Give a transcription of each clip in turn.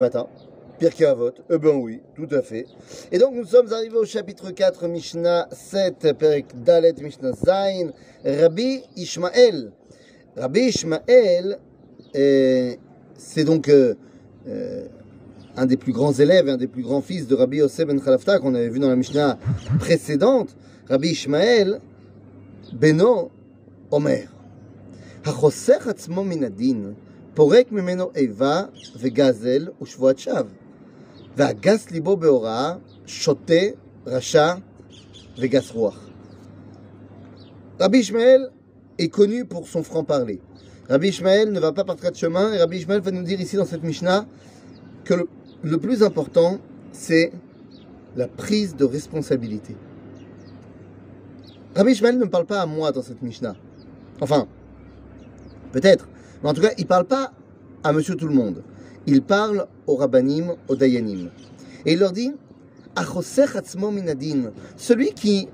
matin. Pirkei Avot, eh ben oui, tout à fait. Et donc nous sommes arrivés au chapitre 4, Mishnah 7, Perek Dalet, Mishnah Zain, Rabbi Ishmael. Rabbi Ishmael, euh, c'est donc euh, euh, un des plus grands élèves, un des plus grands fils de Rabbi Yosef ben Khalafta qu'on avait vu dans la Mishnah précédente. Rabbi Ishmael, Beno, Omer. Atzmo minadin. פורק ממנו איבה וגזל ושבועת שווא. והגס ליבו בהוראה, שוטה, רשע וגס רוח. Rabbi Ishmael est connu pour son franc-parler. Rabbi Ishmael ne va pas par quatre chemins et Rabbi Ishmael va nous dire ici dans cette Mishnah que le, le plus important, c'est la prise de responsabilité. Rabbi Ishmael ne me parle pas à moi dans cette Mishnah. Enfin, peut-être. mais en tout cas, il ne parle pas à monsieur tout le monde. Il parle aux rabbanim, aux dayanim. Et il leur dit. Celui qui,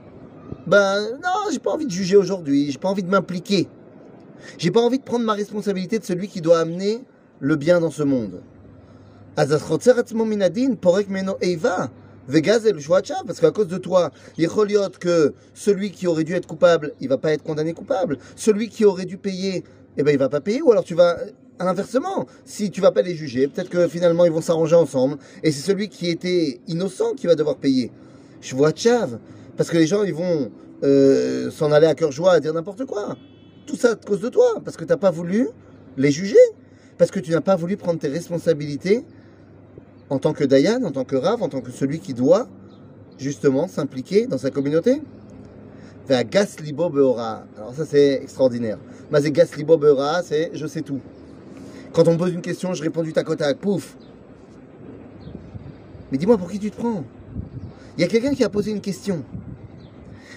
ben non, j'ai pas envie de juger aujourd'hui, j'ai pas envie de m'impliquer. J'ai pas envie de prendre ma responsabilité de celui qui doit amener le bien dans ce monde. Parce qu'à cause de toi, il que celui qui aurait dû être coupable, il va pas être condamné coupable. Celui qui aurait dû payer, eh ben il va pas payer, ou alors tu vas inversement, si tu vas pas les juger, peut-être que finalement ils vont s'arranger ensemble, et c'est celui qui était innocent qui va devoir payer. Je vois Tchav, parce que les gens ils vont euh, s'en aller à cœur joie à dire n'importe quoi. Tout ça à cause de toi, parce que tu n'as pas voulu les juger, parce que tu n'as pas voulu prendre tes responsabilités en tant que Dayan, en tant que Rav, en tant que celui qui doit justement s'impliquer dans sa communauté. Beora. Alors ça c'est extraordinaire. Mais gas libo beora, c'est je sais tout. Quand on me pose une question, je réponds du tac au tac, pouf. Mais dis-moi pour qui tu te prends? Il y a quelqu'un qui a posé une question.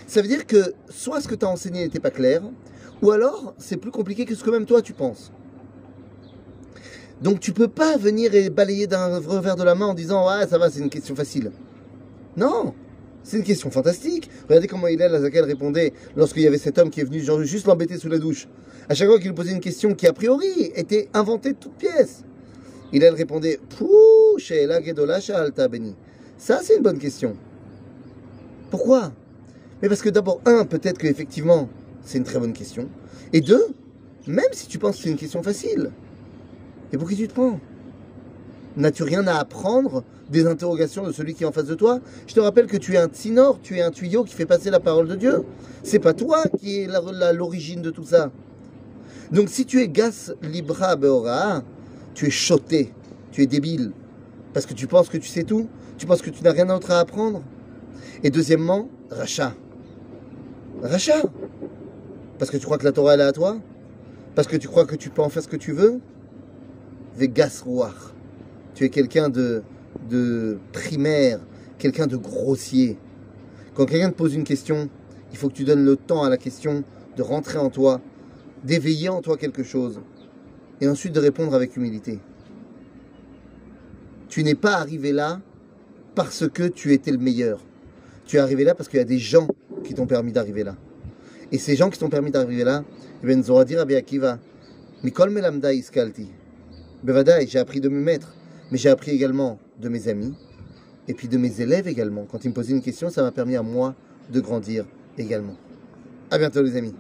Ça veut dire que soit ce que tu as enseigné n'était pas clair, ou alors c'est plus compliqué que ce que même toi tu penses. Donc tu peux pas venir et balayer d'un revers de la main en disant ouais ça va c'est une question facile. Non, c'est une question fantastique. Regardez comment il est, laquelle répondait lorsqu'il y avait cet homme qui est venu genre, juste l'embêter sous la douche. À chaque fois qu'il posait une question qui a priori était inventée de toutes pièces, il elle répondait Pouh, Alta Beni. Ça c'est une bonne question. Pourquoi? Mais parce que d'abord, un, peut-être qu'effectivement c'est une très bonne question. Et deux, même si tu penses que c'est une question facile, et pour qui tu te prends? N'as-tu rien à apprendre des interrogations de celui qui est en face de toi? Je te rappelle que tu es un tsinor, tu es un tuyau qui fait passer la parole de Dieu. C'est pas toi qui es l'origine de tout ça. Donc si tu es gas libra beora, tu es choté, tu es débile, parce que tu penses que tu sais tout, tu penses que tu n'as rien d'autre à apprendre. Et deuxièmement, rachat. Rachat Parce que tu crois que la Torah elle est à toi Parce que tu crois que tu peux en faire ce que tu veux Vegas Tu es quelqu'un de, primaire, quelqu'un de grossier. Quand quelqu'un te pose une question, il faut que tu donnes le temps à la question de rentrer en toi, d'éveiller en toi quelque chose, et ensuite de répondre avec humilité. Tu n'es pas arrivé là parce que tu étais le meilleur. Tu es arrivé là parce qu'il y a des gens qui t'ont permis d'arriver là. Et ces gens qui t'ont permis d'arriver là, eh bien, nous dire à Akiva, Mikol Melamda Iskalti. Bevadaï, j'ai appris de mes maîtres, mais j'ai appris également de mes amis, et puis de mes élèves également. Quand ils me posaient une question, ça m'a permis à moi de grandir également. À bientôt les amis.